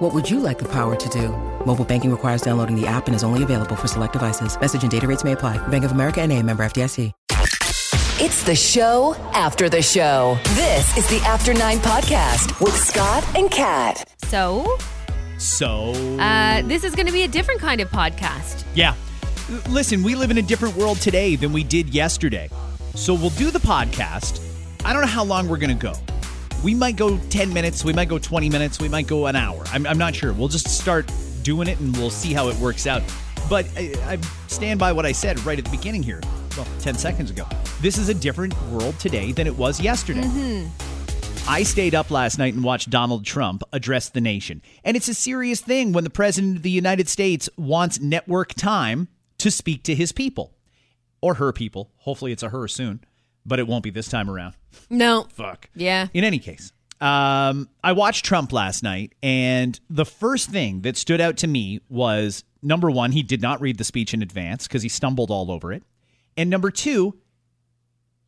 What would you like the power to do? Mobile banking requires downloading the app and is only available for select devices. Message and data rates may apply. Bank of America and a member FDIC. It's the show after the show. This is the After Nine Podcast with Scott and Kat. So, So, uh, this is going to be a different kind of podcast. yeah. L- Listen, we live in a different world today than we did yesterday. So, we'll do the podcast. I don't know how long we're going to go. We might go 10 minutes, we might go 20 minutes, we might go an hour. I'm, I'm not sure. We'll just start doing it and we'll see how it works out. But I, I stand by what I said right at the beginning here, well, 10 seconds ago. This is a different world today than it was yesterday. Mm-hmm. I stayed up last night and watched Donald Trump address the nation. And it's a serious thing when the President of the United States wants network time to speak to his people or her people. Hopefully it's a her soon, but it won't be this time around. No. Fuck. Yeah. In any case, um, I watched Trump last night, and the first thing that stood out to me was number one, he did not read the speech in advance because he stumbled all over it. And number two,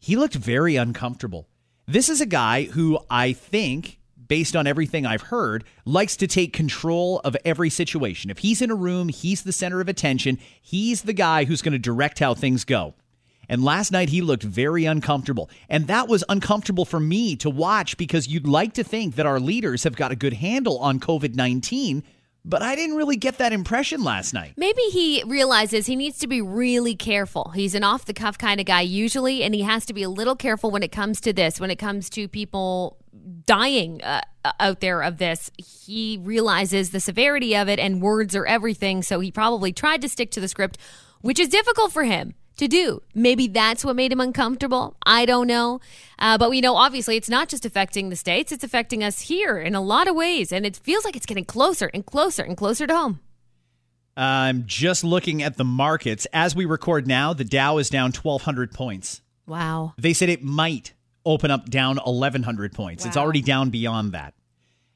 he looked very uncomfortable. This is a guy who I think, based on everything I've heard, likes to take control of every situation. If he's in a room, he's the center of attention. He's the guy who's going to direct how things go. And last night he looked very uncomfortable. And that was uncomfortable for me to watch because you'd like to think that our leaders have got a good handle on COVID 19, but I didn't really get that impression last night. Maybe he realizes he needs to be really careful. He's an off the cuff kind of guy usually, and he has to be a little careful when it comes to this, when it comes to people dying uh, out there of this. He realizes the severity of it, and words are everything. So he probably tried to stick to the script, which is difficult for him to do. Maybe that's what made him uncomfortable. I don't know. Uh, but we know obviously it's not just affecting the States, it's affecting us here in a lot of ways. And it feels like it's getting closer and closer and closer to home. I'm just looking at the markets. As we record now, the Dow is down 1,200 points. Wow. They said it might open up down 1,100 points. It's already down beyond that.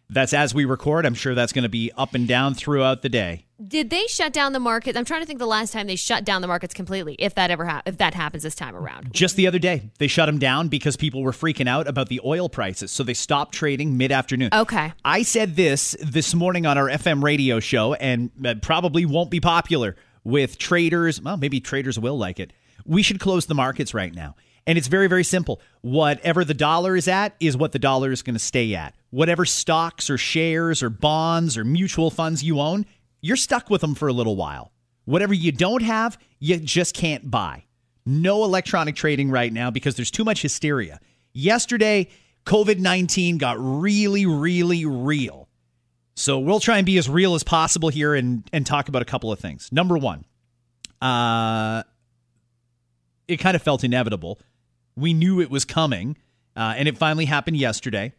That's as we record. I'm sure that's going to be up and down throughout the day. Did they shut down the market? I'm trying to think the last time they shut down the markets completely, if that ever ha- if that happens this time around. Just the other day, they shut them down because people were freaking out about the oil prices. So they stopped trading mid afternoon. Okay. I said this this morning on our FM radio show, and uh, probably won't be popular with traders. Well, maybe traders will like it. We should close the markets right now. And it's very, very simple. Whatever the dollar is at is what the dollar is going to stay at. Whatever stocks or shares or bonds or mutual funds you own, you're stuck with them for a little while. Whatever you don't have, you just can't buy. No electronic trading right now because there's too much hysteria. Yesterday, COVID 19 got really, really real. So we'll try and be as real as possible here and, and talk about a couple of things. Number one, uh, it kind of felt inevitable. We knew it was coming, uh, and it finally happened yesterday.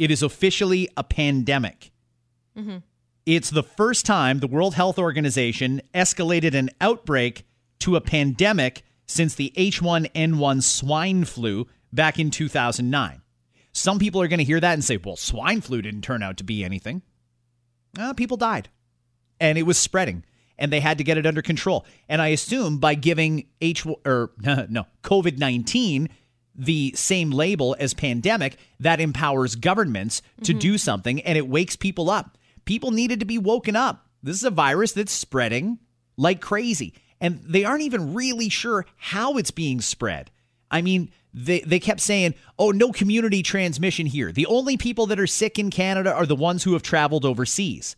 It is officially a pandemic. It's the first time the World Health Organization escalated an outbreak to a pandemic since the H1N1 swine flu back in 2009. Some people are going to hear that and say, well, swine flu didn't turn out to be anything. Uh, people died and it was spreading and they had to get it under control. And I assume by giving H or no, COVID-19 the same label as pandemic, that empowers governments to mm-hmm. do something and it wakes people up. People needed to be woken up. This is a virus that's spreading like crazy and they aren't even really sure how it's being spread. I mean, they, they kept saying, oh, no community transmission here. The only people that are sick in Canada are the ones who have traveled overseas.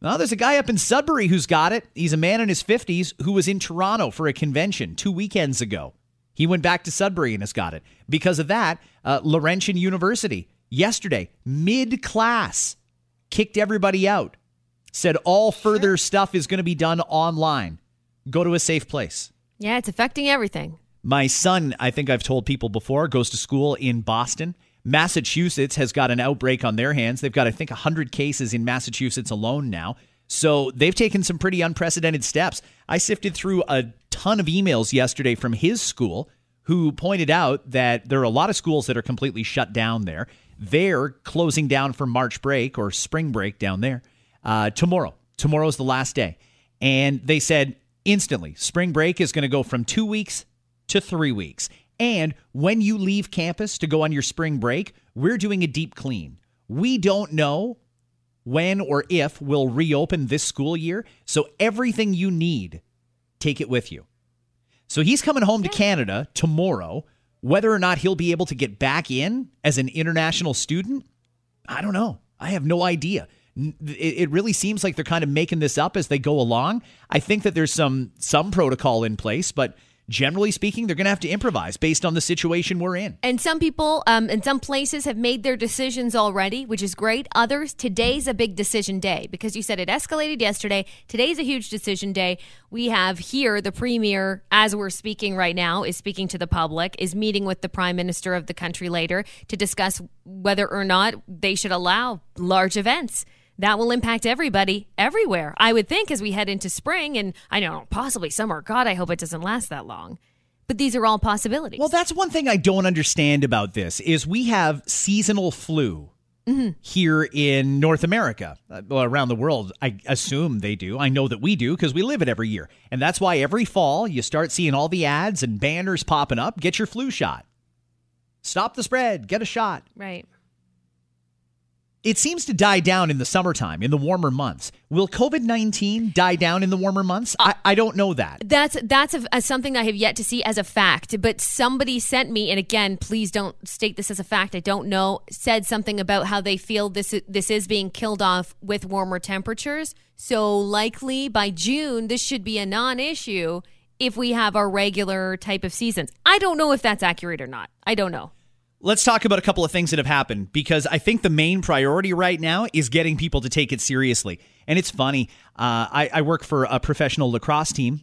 Well, there's a guy up in Sudbury who's got it. He's a man in his 50s who was in Toronto for a convention two weekends ago. He went back to Sudbury and has got it. Because of that, uh, Laurentian University yesterday, mid class, kicked everybody out, said all further stuff is going to be done online. Go to a safe place. Yeah, it's affecting everything. My son, I think I've told people before, goes to school in Boston. Massachusetts has got an outbreak on their hands. They've got, I think, 100 cases in Massachusetts alone now. So they've taken some pretty unprecedented steps. I sifted through a ton of emails yesterday from his school who pointed out that there are a lot of schools that are completely shut down there. They're closing down for March break or spring break down there uh, tomorrow. Tomorrow's the last day. And they said instantly spring break is going to go from two weeks to three weeks. And when you leave campus to go on your spring break, we're doing a deep clean. We don't know when or if we'll reopen this school year. So everything you need, take it with you. So he's coming home to Canada tomorrow. Whether or not he'll be able to get back in as an international student, I don't know. I have no idea. It really seems like they're kind of making this up as they go along. I think that there's some some protocol in place, but generally speaking, they're going to have to improvise based on the situation we're in. And some people um, in some places have made their decisions already, which is great. Others, today's a big decision day because you said it escalated yesterday. Today's a huge decision day. We have here the premier, as we're speaking right now, is speaking to the public, is meeting with the prime minister of the country later to discuss whether or not they should allow large events that will impact everybody everywhere. I would think as we head into spring and I know possibly summer. God, I hope it doesn't last that long. But these are all possibilities. Well, that's one thing I don't understand about this is we have seasonal flu mm-hmm. here in North America. Uh, well, around the world, I assume they do. I know that we do because we live it every year. And that's why every fall you start seeing all the ads and banners popping up, get your flu shot. Stop the spread, get a shot. Right it seems to die down in the summertime, in the warmer months. Will COVID nineteen die down in the warmer months? I, I don't know that. That's that's a, a, something I have yet to see as a fact. But somebody sent me, and again, please don't state this as a fact. I don't know. Said something about how they feel this this is being killed off with warmer temperatures. So likely by June, this should be a non-issue if we have our regular type of seasons. I don't know if that's accurate or not. I don't know. Let's talk about a couple of things that have happened because I think the main priority right now is getting people to take it seriously. And it's funny. Uh, I, I, work for a professional lacrosse team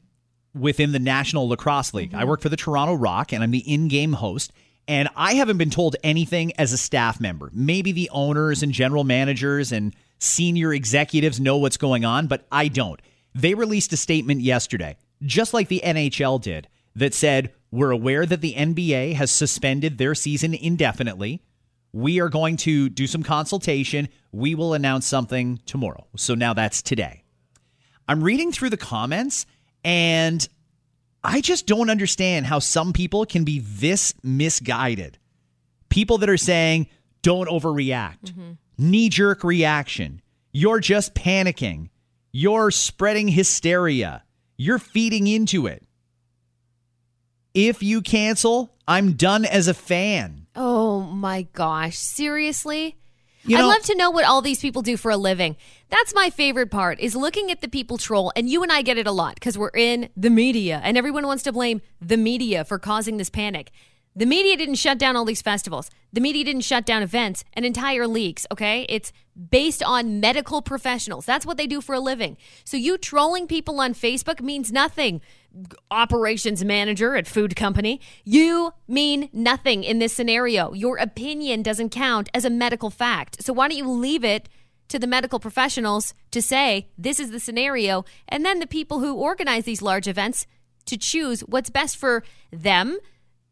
within the National Lacrosse League. Mm-hmm. I work for the Toronto Rock and I'm the in game host. And I haven't been told anything as a staff member. Maybe the owners and general managers and senior executives know what's going on, but I don't. They released a statement yesterday, just like the NHL did, that said, we're aware that the NBA has suspended their season indefinitely. We are going to do some consultation. We will announce something tomorrow. So now that's today. I'm reading through the comments and I just don't understand how some people can be this misguided. People that are saying, don't overreact, mm-hmm. knee jerk reaction, you're just panicking, you're spreading hysteria, you're feeding into it if you cancel, I'm done as a fan. Oh my gosh. Seriously? You know, I'd love to know what all these people do for a living. That's my favorite part is looking at the people troll. And you and I get it a lot because we're in the media and everyone wants to blame the media for causing this panic. The media didn't shut down all these festivals. The media didn't shut down events and entire leagues, okay? It's based on medical professionals. That's what they do for a living. So you trolling people on Facebook means nothing. Operations manager at food company, you mean nothing in this scenario. Your opinion doesn't count as a medical fact. So why don't you leave it to the medical professionals to say this is the scenario and then the people who organize these large events to choose what's best for them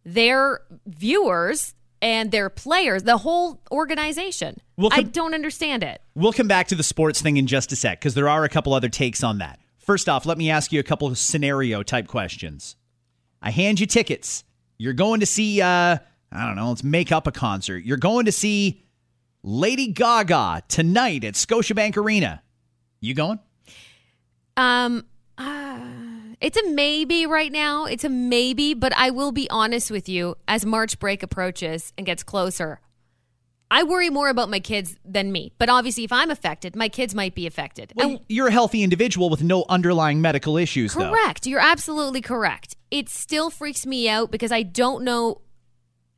their viewers and their players, the whole organization. We'll com- I don't understand it. We'll come back to the sports thing in just a sec because there are a couple other takes on that. First off, let me ask you a couple of scenario type questions. I hand you tickets. You're going to see, uh, I don't know, let's make up a concert. You're going to see Lady Gaga tonight at Scotiabank Arena. You going? Um, uh, it's a maybe right now. It's a maybe, but I will be honest with you as March break approaches and gets closer. I worry more about my kids than me. But obviously, if I'm affected, my kids might be affected. Well, and you're a healthy individual with no underlying medical issues, correct. Though. You're absolutely correct. It still freaks me out because I don't know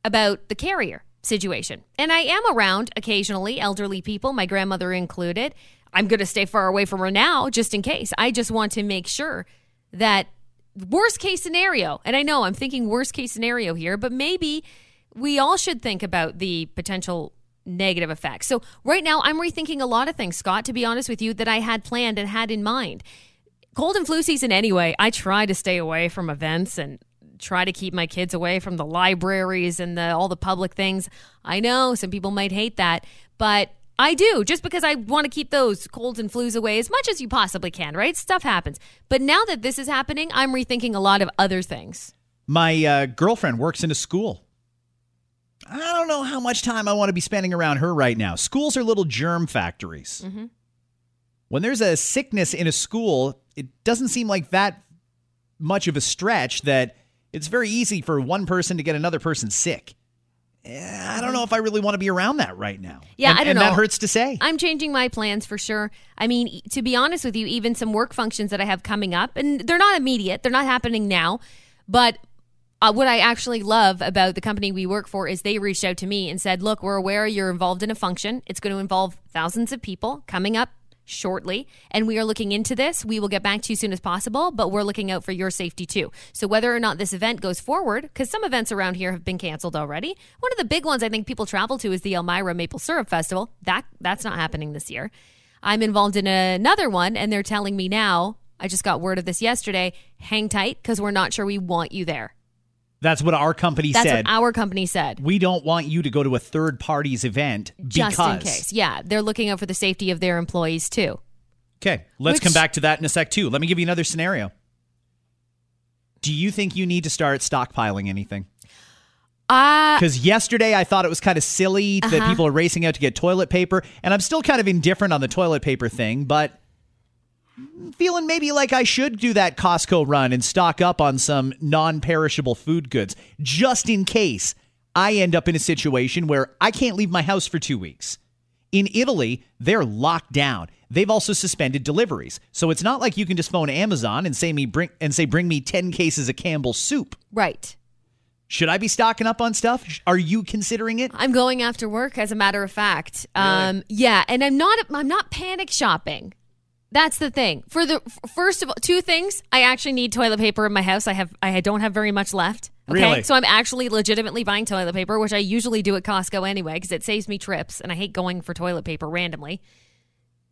about the carrier situation. And I am around occasionally elderly people, my grandmother included. I'm going to stay far away from her now just in case. I just want to make sure that worst case scenario, and I know I'm thinking worst case scenario here, but maybe we all should think about the potential negative effects. So right now I'm rethinking a lot of things, Scott, to be honest with you, that I had planned and had in mind. Cold and flu season anyway, I try to stay away from events and try to keep my kids away from the libraries and the all the public things. I know some people might hate that, but I do just because I want to keep those colds and flus away as much as you possibly can, right? Stuff happens. But now that this is happening, I'm rethinking a lot of other things. My uh, girlfriend works in a school. I don't know how much time I want to be spending around her right now. Schools are little germ factories. Mm-hmm. When there's a sickness in a school, it doesn't seem like that much of a stretch that it's very easy for one person to get another person sick. Eh, I don't know if I really want to be around that right now. Yeah, and, I don't and know. that hurts to say. I'm changing my plans for sure. I mean, to be honest with you, even some work functions that I have coming up, and they're not immediate, they're not happening now, but uh, what I actually love about the company we work for is they reached out to me and said, Look, we're aware you're involved in a function. It's going to involve thousands of people coming up shortly, and we are looking into this. We will get back to you as soon as possible, but we're looking out for your safety too. So, whether or not this event goes forward, because some events around here have been canceled already, one of the big ones I think people travel to is the Elmira Maple Syrup Festival. That That's not happening this year. I'm involved in another one, and they're telling me now. I just got word of this yesterday. Hang tight because we're not sure we want you there. That's what our company That's said. That's what our company said. we don't want you to go to a third party's event Just because. in case. Yeah, they're looking out for the safety of their employees too. Okay, let's Which- come back to that in a sec too. Let me give you another scenario. Do you think you need to start stockpiling anything? Uh, Because yesterday I thought it was kind of silly that Uh-huh. people are racing out to get toilet paper, and I'm still kind of indifferent on the toilet paper thing, but feeling maybe like I should do that Costco run and stock up on some non perishable food goods just in case I end up in a situation where I can't leave my house for two weeks. In Italy, they're locked down. They've also suspended deliveries. So it's not like you can just phone Amazon and say me bring and say bring me 10 cases of Campbell's soup. right. Should I be stocking up on stuff? Are you considering it? I'm going after work as a matter of fact. Um yeah, and I'm not I'm not panic shopping. That's the thing. For the first of all, two things, I actually need toilet paper in my house. I have I don't have very much left. Okay? Really? So I'm actually legitimately buying toilet paper, which I usually do at Costco anyway because it saves me trips and I hate going for toilet paper randomly.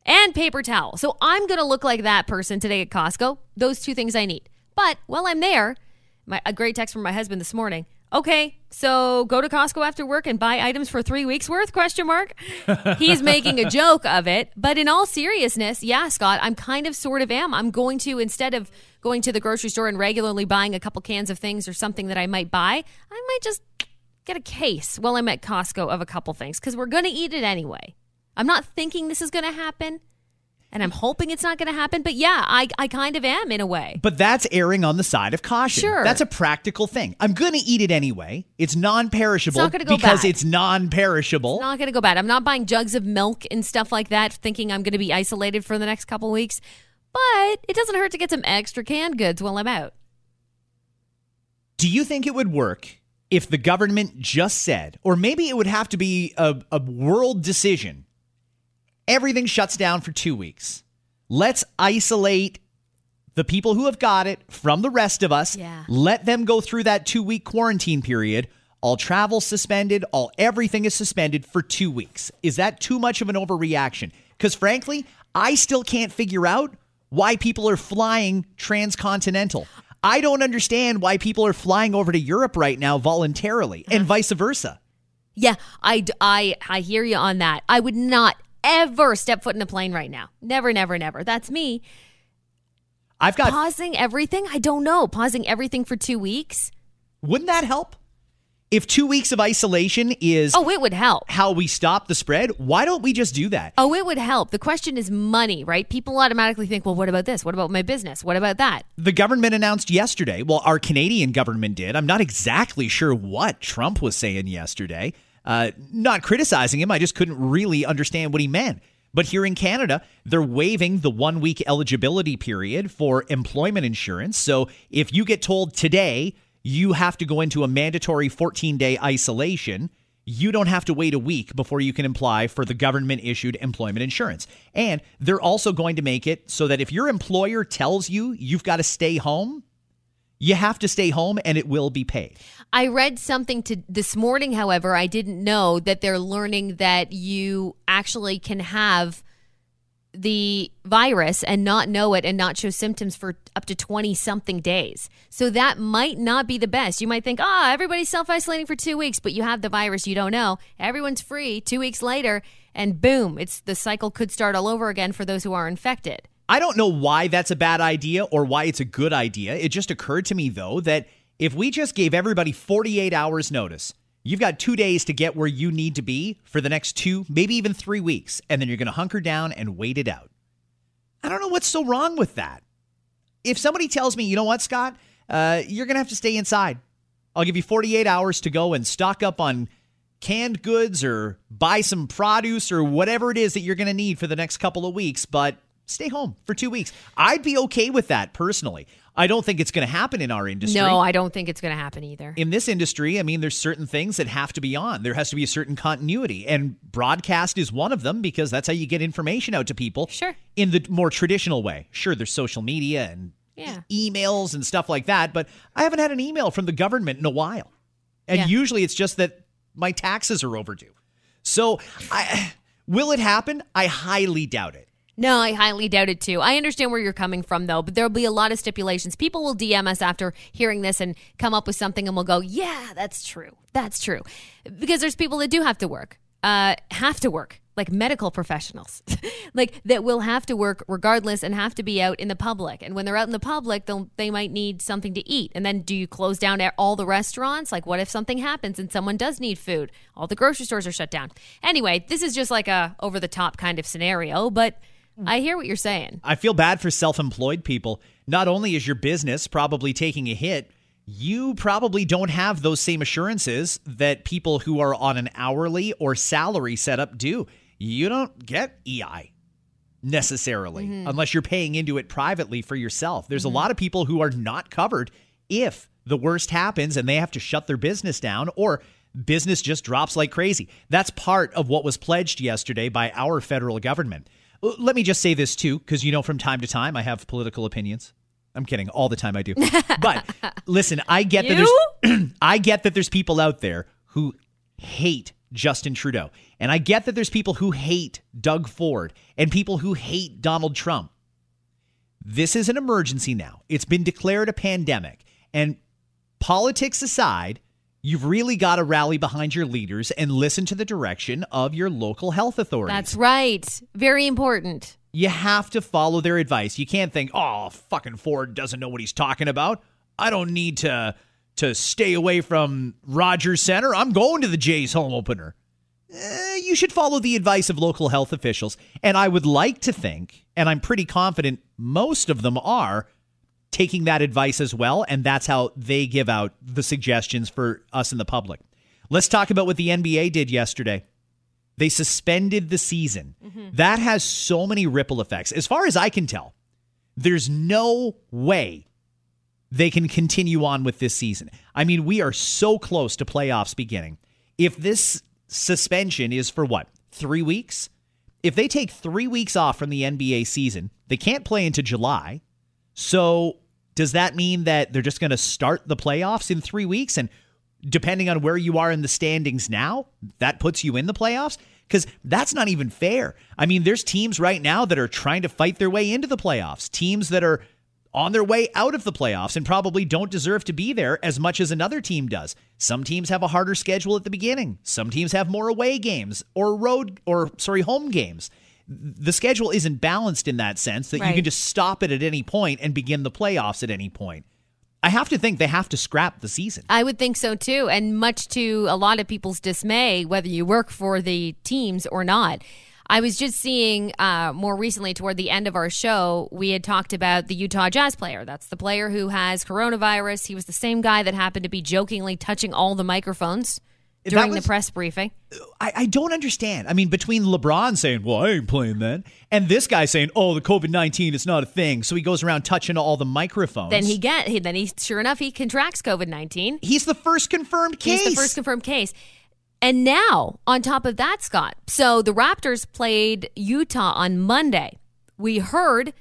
And paper towel. So I'm going to look like that person today at Costco. Those two things I need. But while I'm there, my, a great text from my husband this morning. Okay, so go to Costco after work and buy items for three weeks worth? Question mark. He's making a joke of it, but in all seriousness, yeah, Scott, I'm kind of sort of am. I'm going to instead of going to the grocery store and regularly buying a couple cans of things or something that I might buy, I might just get a case while I'm at Costco of a couple things because we're going to eat it anyway. I'm not thinking this is going to happen, and I'm hoping it's not going to happen. But yeah, I, I kind of am in a way. But that's erring on the side of caution. Sure. That's a practical thing. I'm going to eat it anyway. It's non perishable go because bad. it's non perishable. Not going to go bad. I'm not buying jugs of milk and stuff like that, thinking I'm going to be isolated for the next couple weeks. But it doesn't hurt to get some extra canned goods while I'm out. Do you think it would work if the government just said, or maybe it would have to be a, a world decision, everything shuts down for two weeks? Let's isolate the people who have got it from the rest of us. Yeah. Let them go through that two week quarantine period. All travel suspended, all everything is suspended for two weeks. Is that too much of an overreaction? Because frankly, I still can't figure out why people are flying transcontinental. I don't understand why people are flying over to Europe right now voluntarily and uh-huh. vice versa. Yeah, I, I, I hear you on that. I would not ever step foot in a plane right now. Never, never, never. That's me. I've got, Pausing everything? I don't know. Pausing everything for two weeks? wouldn't that help? If two weeks of isolation is Oh, it would help. how we stop the spread, why don't we just do that? Oh, it would help. The question is money, right? People automatically think, well, what about this? What about my business? What about that? The government announced yesterday, well, our Canadian government did. I'm not exactly sure what Trump was saying yesterday. Uh, not criticizing him, I just couldn't really understand what he meant. But here in Canada, they're waiving the one week eligibility period for employment insurance. So if you get told today you have to go into a mandatory 14 day isolation, you don't have to wait a week before you can apply for the government issued employment insurance. And they're also going to make it so that if your employer tells you you've got to stay home, you have to stay home and it will be paid. I read something to this morning, however, I didn't know that they're learning that you actually can have the virus and not know it and not show symptoms for up to 20 something days. So that might not be the best. You might think, ah, oh, everybody's self isolating for two weeks, but you have the virus, you don't know. Everyone's free two weeks later, and boom, it's the cycle could start all over again for those who are infected. I don't know why that's a bad idea or why it's a good idea. It just occurred to me, though, that if we just gave everybody 48 hours notice, You've got two days to get where you need to be for the next two, maybe even three weeks, and then you're going to hunker down and wait it out. I don't know what's so wrong with that. If somebody tells me, you know what, Scott, uh, you're going to have to stay inside. I'll give you 48 hours to go and stock up on canned goods or buy some produce or whatever it is that you're going to need for the next couple of weeks, but stay home for two weeks. I'd be okay with that personally. I don't think it's going to happen in our industry. No, I don't think it's going to happen either. In this industry, I mean, there's certain things that have to be on. There has to be a certain continuity, and broadcast is one of them because that's how you get information out to people. Sure. In the more traditional way. Sure, there's social media and yeah. emails and stuff like that, but I haven't had an email from the government in a while. And Yeah. usually it's just that my taxes are overdue. So, I will it happen? I highly doubt it. No, I highly doubt it too. I understand where you're coming from though, but there'll be a lot of stipulations. People will DM us after hearing this and come up with something and we'll go, yeah, that's true. That's true. Because there's people that do have to work, uh, have to work, like medical professionals, like that will have to work regardless and have to be out in the public. And when they're out in the public, they'll, they might need something to eat. And then do you close down all the restaurants? Like, what if something happens and someone does need food? All the grocery stores are shut down. Anyway, this is just like a over the top kind of scenario, but Hmm. I hear what you're saying. I feel bad for self employed people. Not only is your business probably taking a hit, you probably don't have those same assurances that people who are on an hourly or salary setup do. You don't get EI necessarily mm-hmm. unless you're paying into it privately for yourself. There's a mm-hmm. lot of people who are not covered if the worst happens and they have to shut their business down or business just drops like crazy. That's part of what was pledged yesterday by our federal government. Let me just say this too, because you know from time to time I have political opinions. I'm kidding. All the time I do. But listen, I get that there's I get that there's people out there who hate Justin Trudeau. And I get that there's people who hate Doug Ford and people who hate Donald Trump. This is an emergency now. It's been declared a pandemic. And politics aside, you've really got to rally behind your leaders and listen to the direction of your local health authority. That's right. Very important. you have to follow their advice. You can't think, "Oh, fucking Ford doesn't know what he's talking about. I don't need to to stay away from Rogers Center. I'm going to the Jays home opener." Eh, you should follow the advice of local health officials, and I would like to think, and I'm pretty confident most of them are taking that advice as well, and that's how they give out the suggestions for us in the public. Let's talk about what the NBA did yesterday. They suspended the season. Mm-hmm. That has so many ripple effects. As far as I can tell, there's no way they can continue on with this season. I mean, we are so close to playoffs beginning. If this suspension is for what, three weeks? If they take three weeks off from the NBA season, they can't play into July. So does that mean that they're just going to start the playoffs in three weeks? And depending on where you are in the standings now, that puts you in the playoffs? Because that's not even fair. I mean, there's teams right now that are trying to fight their way into the playoffs, teams that are on their way out of the playoffs and probably don't deserve to be there as much as another team does. Some teams have a harder schedule at the beginning. Some teams have more away games or road or sorry, home games. The schedule isn't balanced in that sense that you can just stop it at any point and begin the playoffs at any point. I have to think they have to scrap the season. I would think so too. And much to a lot of people's dismay, whether you work for the teams or not. I was just seeing uh, more recently toward the end of our show, we had talked about the Utah Jazz player. That's the player who has coronavirus. He was the same guy that happened to be jokingly touching all the microphones during was- the press briefing. I, I don't understand. I mean, between LeBron saying, well, I ain't playing that, and this guy saying, oh, the COVID 19 is not a thing. So he goes around touching all the microphones. Then he get he, then he sure enough he contracts COVID nineteen. He's the first confirmed case. He's the first confirmed case. And now, on top of that, Scott, so the Raptors played Utah on Monday. We heard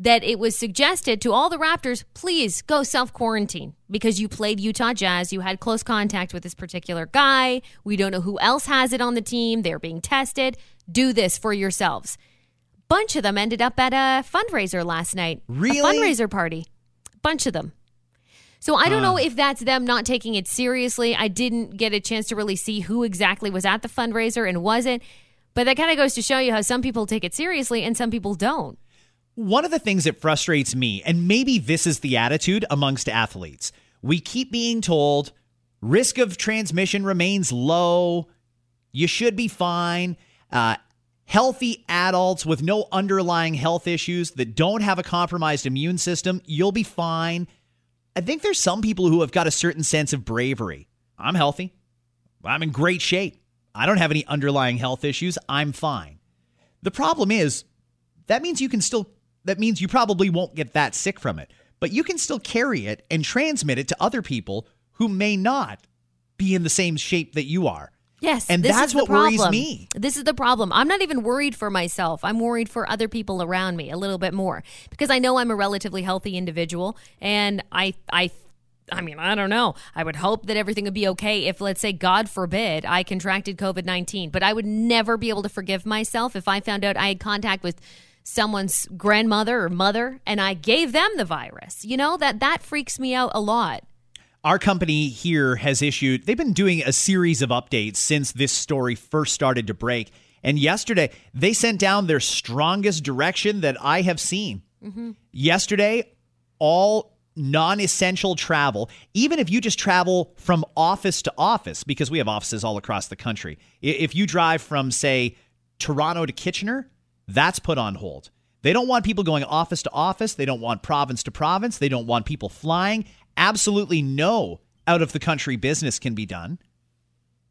that it was suggested to all the Raptors, please go self quarantine because you played Utah Jazz. You had close contact with this particular guy. We don't know who else has it on the team. They're being tested. Do this for yourselves. Bunch of them ended up at a fundraiser last night. Really? A fundraiser party. Bunch of them. So I don't know if that's them not taking it seriously. I didn't get a chance to really see who exactly was at the fundraiser and wasn't. But that kind of goes to show you how some people take it seriously and some people don't. One of the things that frustrates me, and maybe this is the attitude amongst athletes, we keep being told risk of transmission remains low. You should be fine. Uh, healthy adults with no underlying health issues that don't have a compromised immune system, you'll be fine. I think there's some people who have got a certain sense of bravery. I'm healthy. I'm in great shape. I don't have any underlying health issues. I'm fine. The problem is that means you can still that means you probably won't get that sick from it, but you can still carry it and transmit it to other people who may not be in the same shape that you are. Yes, And that's what worries me. This is the problem. I'm not even worried for myself. I'm worried for other people around me a little bit more because I know I'm a relatively healthy individual, and I, I, I mean, I don't know. I would hope that everything would be okay if, let's say, God forbid, I contracted COVID 19. But I would never be able to forgive myself if I found out I had contact with someone's grandmother or mother and I gave them the virus. You know that that freaks me out a lot. Our company here has issued, they've been doing a series of updates since this story first started to break. And yesterday, they sent down their strongest direction that I have seen. Mm-hmm. Yesterday, all non essential travel, even if you just travel from office to office, because we have offices all across the country, if you drive from, say, Toronto to Kitchener, that's put on hold. They don't want people going office to office. They don't want province to province. They don't want people flying. Absolutely no out of the country business can be done.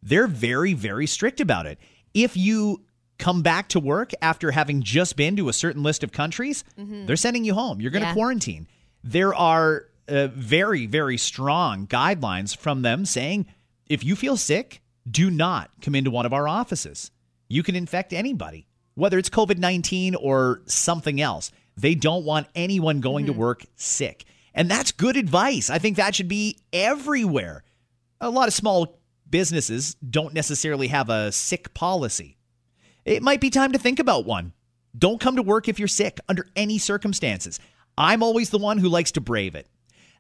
They're very, very strict about it. If you come back to work after having just been to a certain list of countries, they're sending you home. You're going to Yeah. quarantine. There are uh, very, very strong guidelines from them saying if you feel sick, do not come into one of our offices. You can infect anybody, whether it's COVID 19 or something else. They don't want anyone going to work sick. And that's good advice. I think that should be everywhere. A lot of small businesses don't necessarily have a sick policy. It might be time to think about one. Don't come to work if you're sick under any circumstances. I'm always the one who likes to brave it.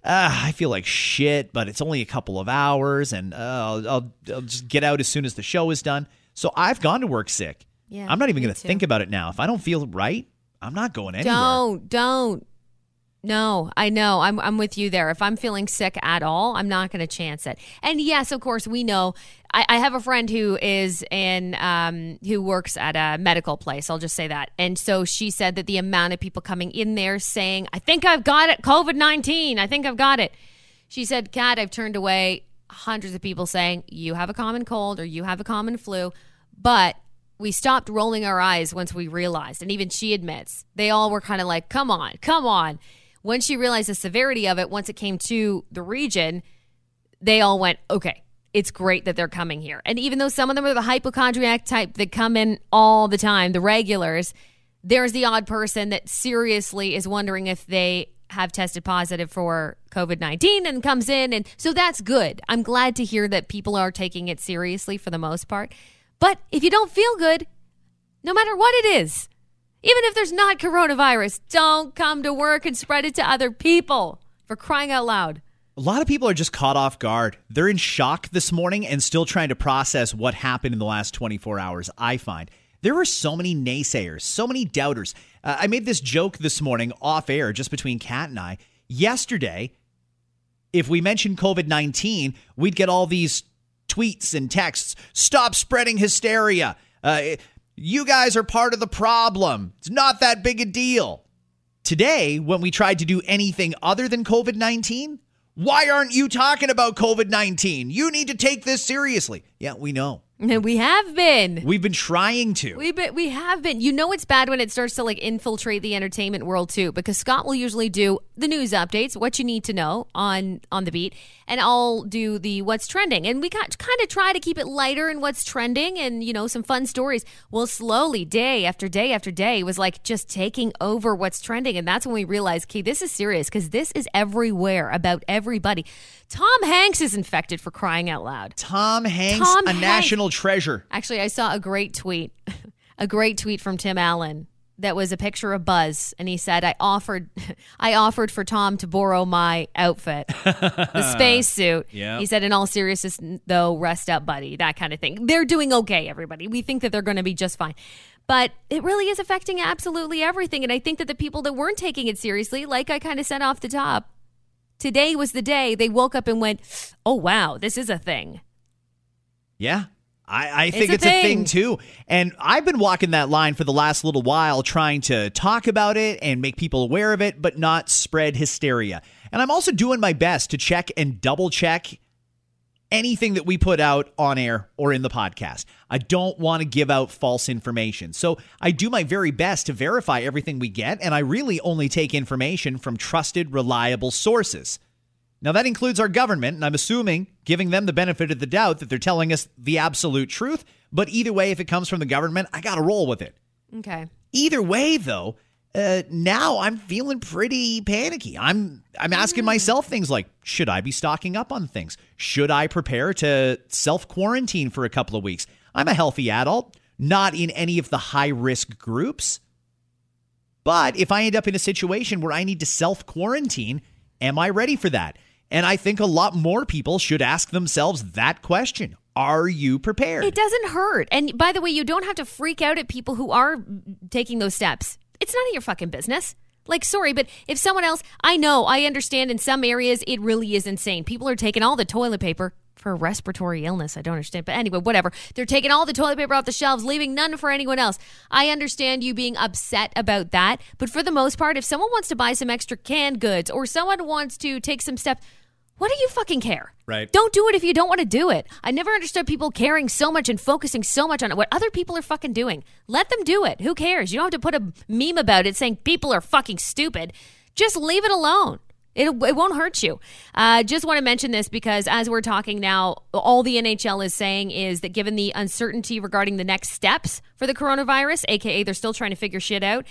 Ah, I feel like shit, but it's only a couple of hours, and uh, I'll, I'll, I'll just get out as soon as the show is done. So I've gone to work sick. Yeah, I'm not even going to think about it now. If I don't feel right, I'm not going anywhere. Don't, don't. No, I know. I'm I'm with you there. If I'm feeling sick at all, I'm not going to chance it. And yes, of course, we know. I, I have a friend who is in um, who works at a medical place. I'll just say that. And so she said that the amount of people coming in there saying, "I think I've got it, COVID nineteen. I think I've got it." She said, "Kat, I've turned away hundreds of people saying you have a common cold or you have a common flu, but." We stopped rolling our eyes once we realized, and even she admits, they all were kind of like, come on, come on. When she realized the severity of it, once it came to the region, they all went, okay, it's great that they're coming here. And even though some of them are the hypochondriac type that come in all the time, the regulars, there's the odd person that seriously is wondering if they have tested positive for COVID 19 and comes in. And so that's good. I'm glad to hear that people are taking it seriously for the most part. But if you don't feel good, no matter what it is, even if there's not coronavirus, don't come to work and spread it to other people for crying out loud. A lot of people are just caught off guard. They're in shock this morning and still trying to process what happened in the last 24 hours, I find. There were so many naysayers, so many doubters. Uh, I made this joke this morning off air, just between Kat and I. Yesterday, if we mentioned COVID 19, we'd get all these tweets and texts stop spreading hysteria. Uh, you guys are part of the problem. It's not that big a deal. Today, when we tried to do anything other than COVID 19, why aren't you talking about COVID 19? You need to take this seriously. Yeah, we know. We have been. We've been trying to. We been, we have been. You know it's bad when it starts to like infiltrate the entertainment world too, because Scott will usually do the news updates, what you need to know on on the beat, and I'll do the what's trending. And we got kind of try to keep it lighter and what's trending, and you know some fun stories. Well, slowly, day after day after day, was like just taking over what's trending, and that's when we realized, okay, this is serious because this is everywhere about everybody. Tom Hanks is infected for crying out loud. Tom Hanks, Tom a Hanks. national treasure. Actually, I saw a great tweet, a great tweet from Tim Allen that was a picture of Buzz, and he said, "I offered, I offered for Tom to borrow my outfit, the spacesuit." Yeah. He said, "In all seriousness, though, rest up, buddy." That kind of thing. They're doing okay, everybody. We think that they're going to be just fine. But it really is affecting absolutely everything. And I think that the people that weren't taking it seriously, like I kind of said off the top, today was the day they woke up and went, oh, wow, this is a thing. Yeah. I, I think a it's a thing thing. too. And I've been walking that line for the last little while, trying to talk about it and make people aware of it, but not spread hysteria. And I'm also doing my best to check and double check anything that we put out on air or in the podcast. I don't want to give out false information. So I do my very best to verify everything we get, and I really only take information from trusted, reliable sources. Now, that includes our government, and I'm assuming giving them the benefit of the doubt that they're telling us the absolute truth. But either way, if it comes from the government, I got to roll with it. Okay. Either way, though, uh, now I'm feeling pretty panicky. I'm I'm asking myself things like, should I be stocking up on things? Should I prepare to self quarantine for a couple of weeks? I'm a healthy adult, not in any of the high risk groups. But if I end up in a situation where I need to self quarantine, am I ready for that? And I think a lot more people should ask themselves that question. Are you prepared? It doesn't hurt. And by the way, you don't have to freak out at people who are taking those steps. It's none of your fucking business. Like, sorry, but if someone else, I know, I understand in some areas it really is insane. People are taking all the toilet paper for a respiratory illness. I don't understand. But anyway, whatever. They're taking all the toilet paper off the shelves, leaving none for anyone else. I understand you being upset about that. But for the most part, if someone wants to buy some extra canned goods or someone wants to take some steps, what do you fucking care? Right. Don't do it if you don't want to do it. I never understood people caring so much and focusing so much on. What other people are fucking doing. Let them do it. Who cares? You don't have to put a meme about it saying people are fucking stupid. Just leave it alone. It, it won't hurt you. Uh, just want to mention this because as we're talking now, all the NHL is saying is that given the uncertainty regarding the next steps for the coronavirus, aka they're still trying to figure shit out,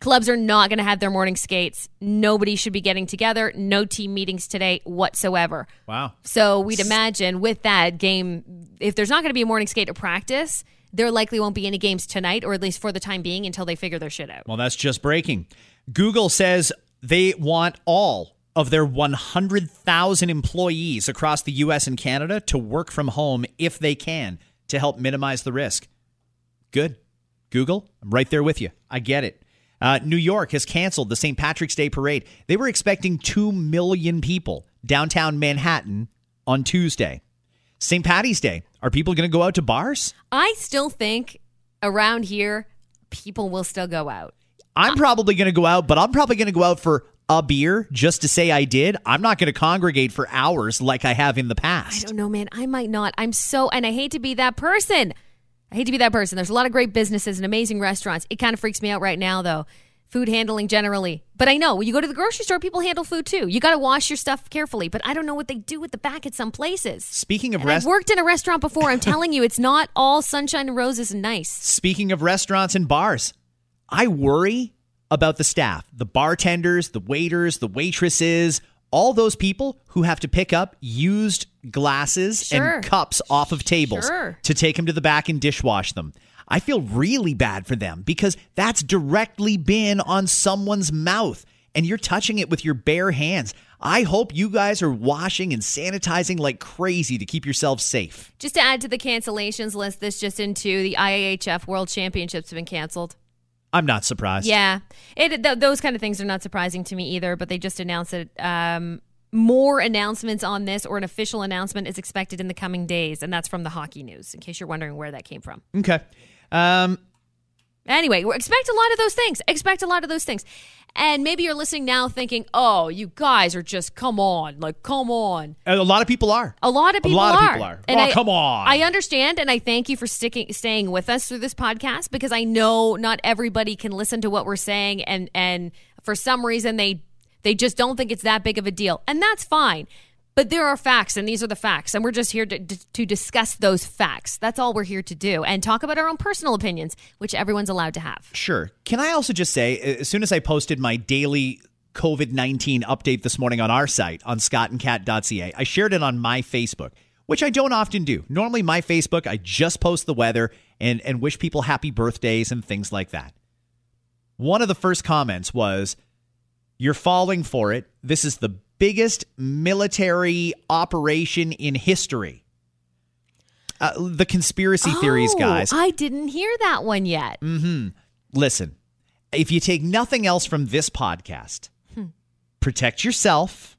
Clubs are not going to have their morning skates. Nobody should be getting together. No team meetings today whatsoever. wow. So we'd imagine with that game, if there's not going to be a morning skate or practice, there likely won't be any games tonight, or at least for the time being, until they figure their shit out. Well, that's just breaking. Google says they want all of their 100,000 employees across the US and Canada to work from home if they can to help minimize the risk. Good. Google, I'm right there with you. I get it. Uh, New York has canceled the St. Patrick's Day parade. They were expecting 2 million people downtown Manhattan on Tuesday. St. Patty's Day. Are people going to go out to bars? I still think around here, people will still go out. I'm probably going to go out, but I'm probably going to go out for a beer just to say I did. I'm not going to congregate for hours like I have in the past. I don't know, man. I might not. I'm so, and I hate to be that person. I hate to be that person. There's a lot of great businesses and amazing restaurants. It kind of freaks me out right now, though. Food handling generally. But I know when you go to the grocery store, people handle food too. You got to wash your stuff carefully. But I don't know what they do at the back at some places. Speaking of And I've worked in a restaurant before. I'm telling you, it's not all sunshine and roses and nice. Speaking of restaurants and bars, I worry about the staff, the bartenders, the waiters, the waitresses, all those people who have to pick up used glasses Sure. and cups off of tables Sure. to take them to the back and dishwash them. I feel really bad for them because that's directly been on someone's mouth and you're touching it with your bare hands. I hope you guys are washing and sanitizing like crazy to keep yourselves safe. Just to add to the cancellations list, this just into the IIHF World Championships have been canceled. I'm not surprised. Yeah, it th- those kind of things are not surprising to me either. But they just announced that um, more announcements on this or an official announcement is expected in the coming days, and that's from the Hockey News. In case you're wondering where that came from. Okay. Um, Anyway, expect a lot of those things. Expect a lot of those things. And maybe you're listening now thinking, oh, you guys are just, come on, like, come on. A lot of people are. A lot of people are. a lot are. Of people are. And oh, I, come on. I understand, and I thank you for sticking, staying with us through this podcast because I know not everybody can listen to what we're saying, and and for some reason they they just don't think it's that big of a deal, and that's fine. But there are facts, and these are the facts, and we're just here to, to discuss those facts. That's all we're here to do, and talk about our own personal opinions, which everyone's allowed to have. Sure. Can I also just say, as soon as I posted my daily COVID 19 update this morning on our site, on scottandcat.ca, I shared it on my Facebook, which I don't often do. Normally, my Facebook, I just post the weather and, and wish people happy birthdays and things like that. One of the first comments was, You're falling for it. This is the biggest military operation in history. Uh, the conspiracy theories, Oh, guys. I didn't hear that one yet. Mm-hmm. Listen, if you take nothing else from this podcast, protect yourself,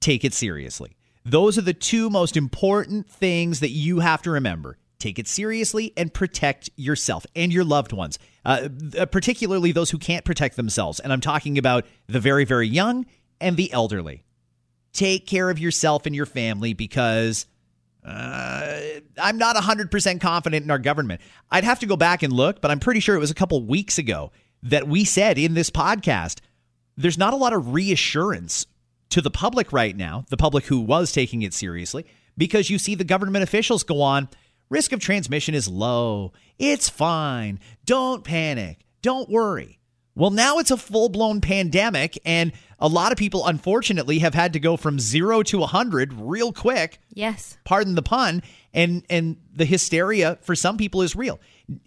take it seriously. Those are the two most important things that you have to remember. Take it seriously and protect yourself and your loved ones, uh, uh, particularly those who can't protect themselves. And I'm talking about the very, very young and the elderly. Take care of yourself and your family because uh, I'm not 100% confident in our government. I'd have to go back and look, but I'm pretty sure it was a couple weeks ago that we said in this podcast there's not a lot of reassurance to the public right now, the public who was taking it seriously, because you see the government officials go on risk of transmission is low. It's fine. Don't panic. Don't worry. Well, now it's a full blown pandemic, and a lot of people, unfortunately, have had to go from zero to 100 real quick Yes. pardon the pun and and the hysteria for some people is real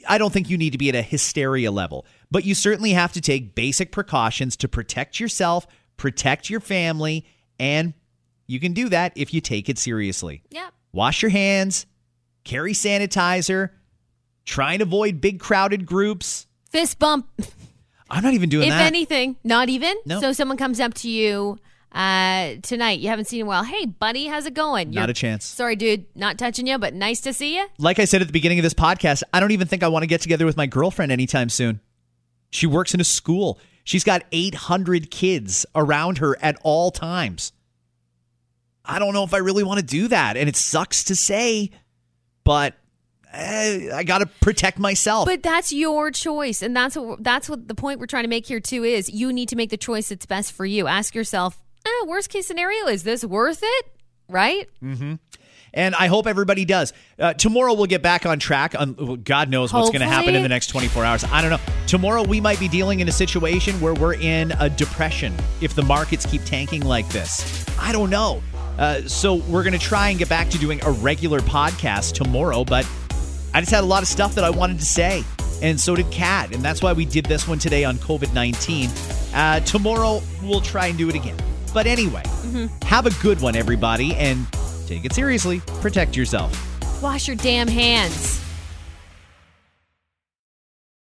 i don't think you need to be at a hysteria level but you certainly have to take basic precautions to protect yourself protect your family and you can do that if you take it seriously Yep. wash your hands carry sanitizer try and avoid big crowded groups Fist bump. i'm not even doing if that If anything, not even. No. So someone comes up to you uh, tonight. You haven't seen him well. Hey, buddy, how's it going? Not a chance. Sorry, dude, not touching you, but nice to see you. like I said at the beginning of this podcast, I don't even think I want to get together with my girlfriend anytime soon. She works in a school. She's got 800 kids around her at all times. I don't know if I really want to do that. And it sucks to say, but eh, I got to protect myself. But that's your choice, and that's what that's what the point we're trying to make here too is. You need to make the choice that's best for you. Ask yourself, eh, worst case scenario, is this worth it? Right? Mm-hmm And I hope everybody does. Uh, tomorrow we'll get back on track. On God knows what's going to happen in the next 24 hours. I don't know. Tomorrow we might be dealing in a situation where we're in a depression if the markets keep tanking like this. I don't know. Uh, so we're going to try and get back to doing a regular podcast tomorrow. But I just had a lot of stuff that I wanted to say, and so did Kat, and that's why we did this one today on COVID 19. Uh, tomorrow we'll try and do it again. But anyway, have a good one, everybody, and take it seriously. Protect yourself. Wash your damn hands.